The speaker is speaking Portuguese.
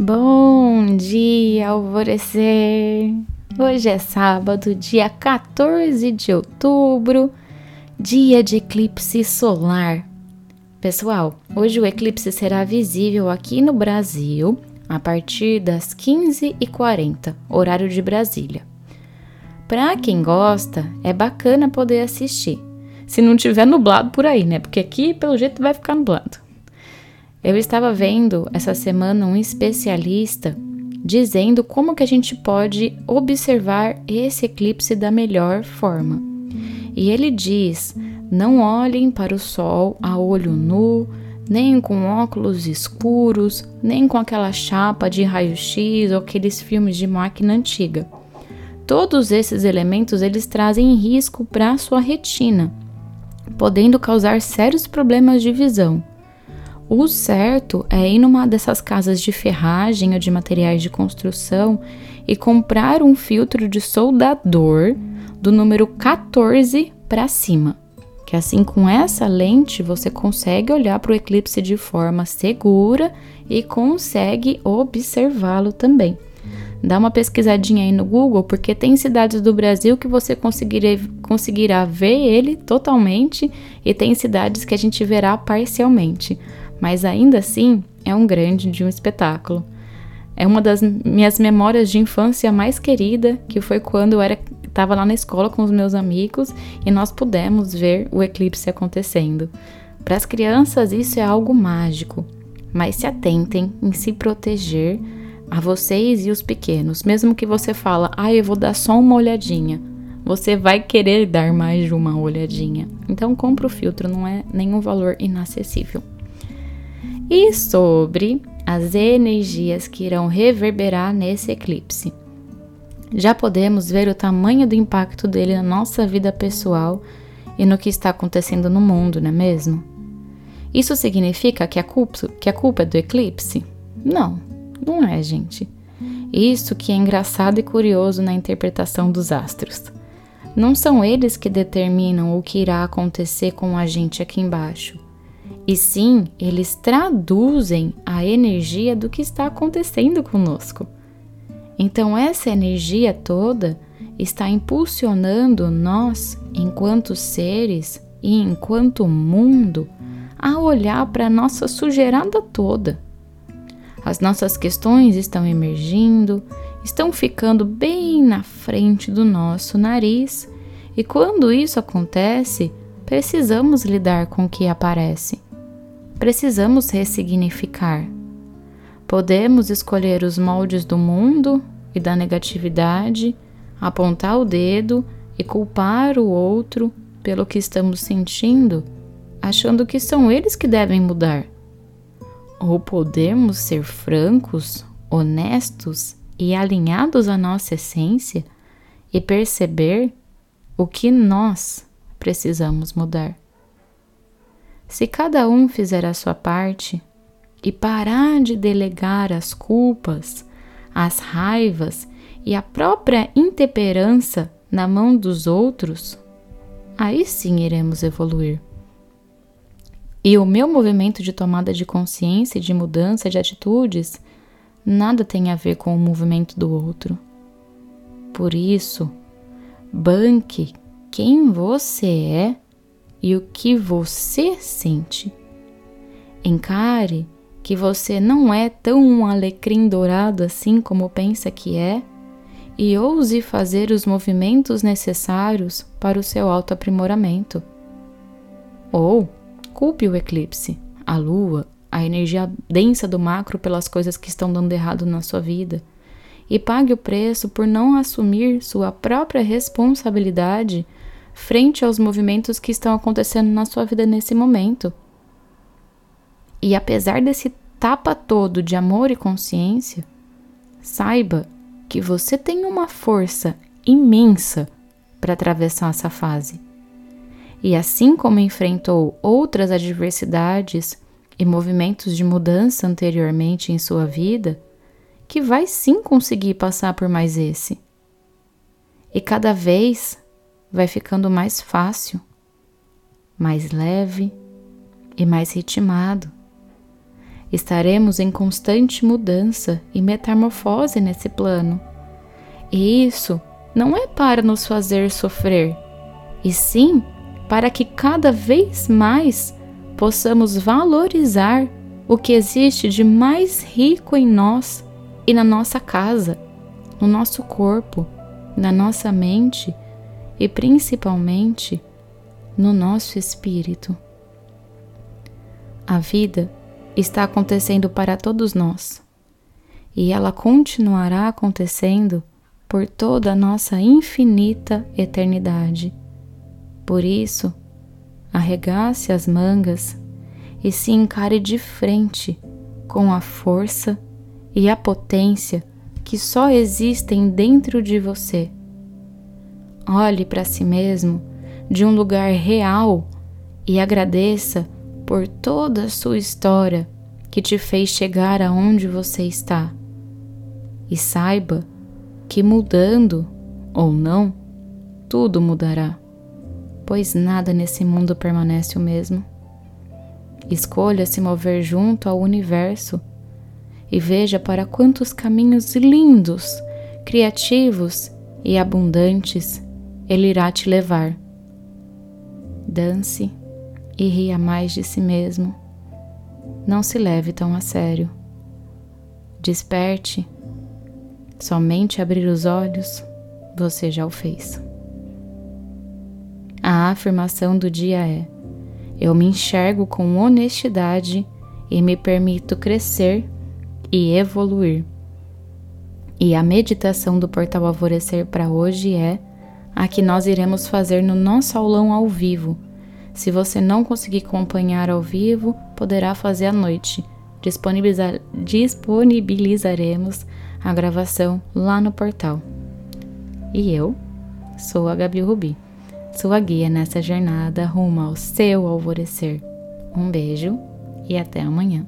Bom dia, alvorecer! Hoje é sábado, dia 14 de outubro, dia de eclipse solar. Pessoal, hoje o eclipse será visível aqui no Brasil a partir das 15h40, horário de Brasília. Para quem gosta, é bacana poder assistir. Se não tiver nublado por aí, né? Porque aqui, pelo jeito, vai ficar nublado. Eu estava vendo essa semana um especialista dizendo como que a gente pode observar esse eclipse da melhor forma. E ele diz: não olhem para o sol a olho nu, nem com óculos escuros, nem com aquela chapa de raio-x ou aqueles filmes de máquina antiga. Todos esses elementos eles trazem risco para a sua retina, podendo causar sérios problemas de visão. O certo é ir numa dessas casas de ferragem ou de materiais de construção e comprar um filtro de soldador do número 14 para cima. Que assim com essa lente você consegue olhar para o eclipse de forma segura e consegue observá-lo também. Dá uma pesquisadinha aí no Google, porque tem cidades do Brasil que você conseguirá, conseguirá ver ele totalmente e tem cidades que a gente verá parcialmente mas ainda assim é um grande de um espetáculo. É uma das minhas memórias de infância mais querida, que foi quando eu era estava lá na escola com os meus amigos e nós pudemos ver o eclipse acontecendo. Para as crianças isso é algo mágico, mas se atentem em se proteger a vocês e os pequenos. Mesmo que você fala, ah, eu vou dar só uma olhadinha, você vai querer dar mais de uma olhadinha. Então compra o filtro, não é nenhum valor inacessível e sobre as energias que irão reverberar nesse eclipse. Já podemos ver o tamanho do impacto dele na nossa vida pessoal e no que está acontecendo no mundo, não é mesmo? Isso significa que a culpa, que a culpa é do eclipse? Não, não é, gente. Isso que é engraçado e curioso na interpretação dos astros. Não são eles que determinam o que irá acontecer com a gente aqui embaixo e sim, eles traduzem a energia do que está acontecendo conosco. Então, essa energia toda está impulsionando nós, enquanto seres e enquanto mundo, a olhar para a nossa sujeirada toda. As nossas questões estão emergindo, estão ficando bem na frente do nosso nariz, e quando isso acontece, precisamos lidar com o que aparece precisamos ressignificar. Podemos escolher os moldes do mundo e da negatividade, apontar o dedo e culpar o outro pelo que estamos sentindo, achando que são eles que devem mudar. Ou podemos ser francos, honestos e alinhados à nossa essência e perceber o que nós precisamos mudar. Se cada um fizer a sua parte e parar de delegar as culpas, as raivas e a própria intemperança na mão dos outros, aí sim iremos evoluir. E o meu movimento de tomada de consciência e de mudança de atitudes nada tem a ver com o movimento do outro. Por isso, banque quem você é e o que você sente. Encare que você não é tão um alecrim dourado assim como pensa que é e ouse fazer os movimentos necessários para o seu autoaprimoramento. Ou culpe o eclipse, a lua, a energia densa do macro pelas coisas que estão dando errado na sua vida e pague o preço por não assumir sua própria responsabilidade frente aos movimentos que estão acontecendo na sua vida nesse momento. E apesar desse tapa todo de amor e consciência, saiba que você tem uma força imensa para atravessar essa fase. E assim como enfrentou outras adversidades e movimentos de mudança anteriormente em sua vida, que vai sim conseguir passar por mais esse. E cada vez vai ficando mais fácil, mais leve e mais ritmado. Estaremos em constante mudança e metamorfose nesse plano. E isso não é para nos fazer sofrer, e sim para que cada vez mais possamos valorizar o que existe de mais rico em nós e na nossa casa, no nosso corpo, na nossa mente e principalmente no nosso espírito. A vida está acontecendo para todos nós e ela continuará acontecendo por toda a nossa infinita eternidade. Por isso, arregace as mangas e se encare de frente com a força e a potência que só existem dentro de você. Olhe para si mesmo de um lugar real e agradeça por toda a sua história que te fez chegar aonde você está. E saiba que mudando ou não, tudo mudará, pois nada nesse mundo permanece o mesmo. Escolha se mover junto ao universo e veja para quantos caminhos lindos, criativos e abundantes ele irá te levar. Dance e ria mais de si mesmo. Não se leve tão a sério. Desperte. Somente abrir os olhos, você já o fez. A afirmação do dia é: Eu me enxergo com honestidade e me permito crescer e evoluir. E a meditação do Portal Alvorecer para hoje é a que nós iremos fazer no nosso aulão ao vivo. Se você não conseguir acompanhar ao vivo, poderá fazer à noite. Disponibilizar, disponibilizaremos a gravação lá no portal. E eu sou a Gabi Rubi, sua guia nessa jornada rumo ao seu alvorecer. Um beijo e até amanhã.